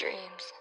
dreams.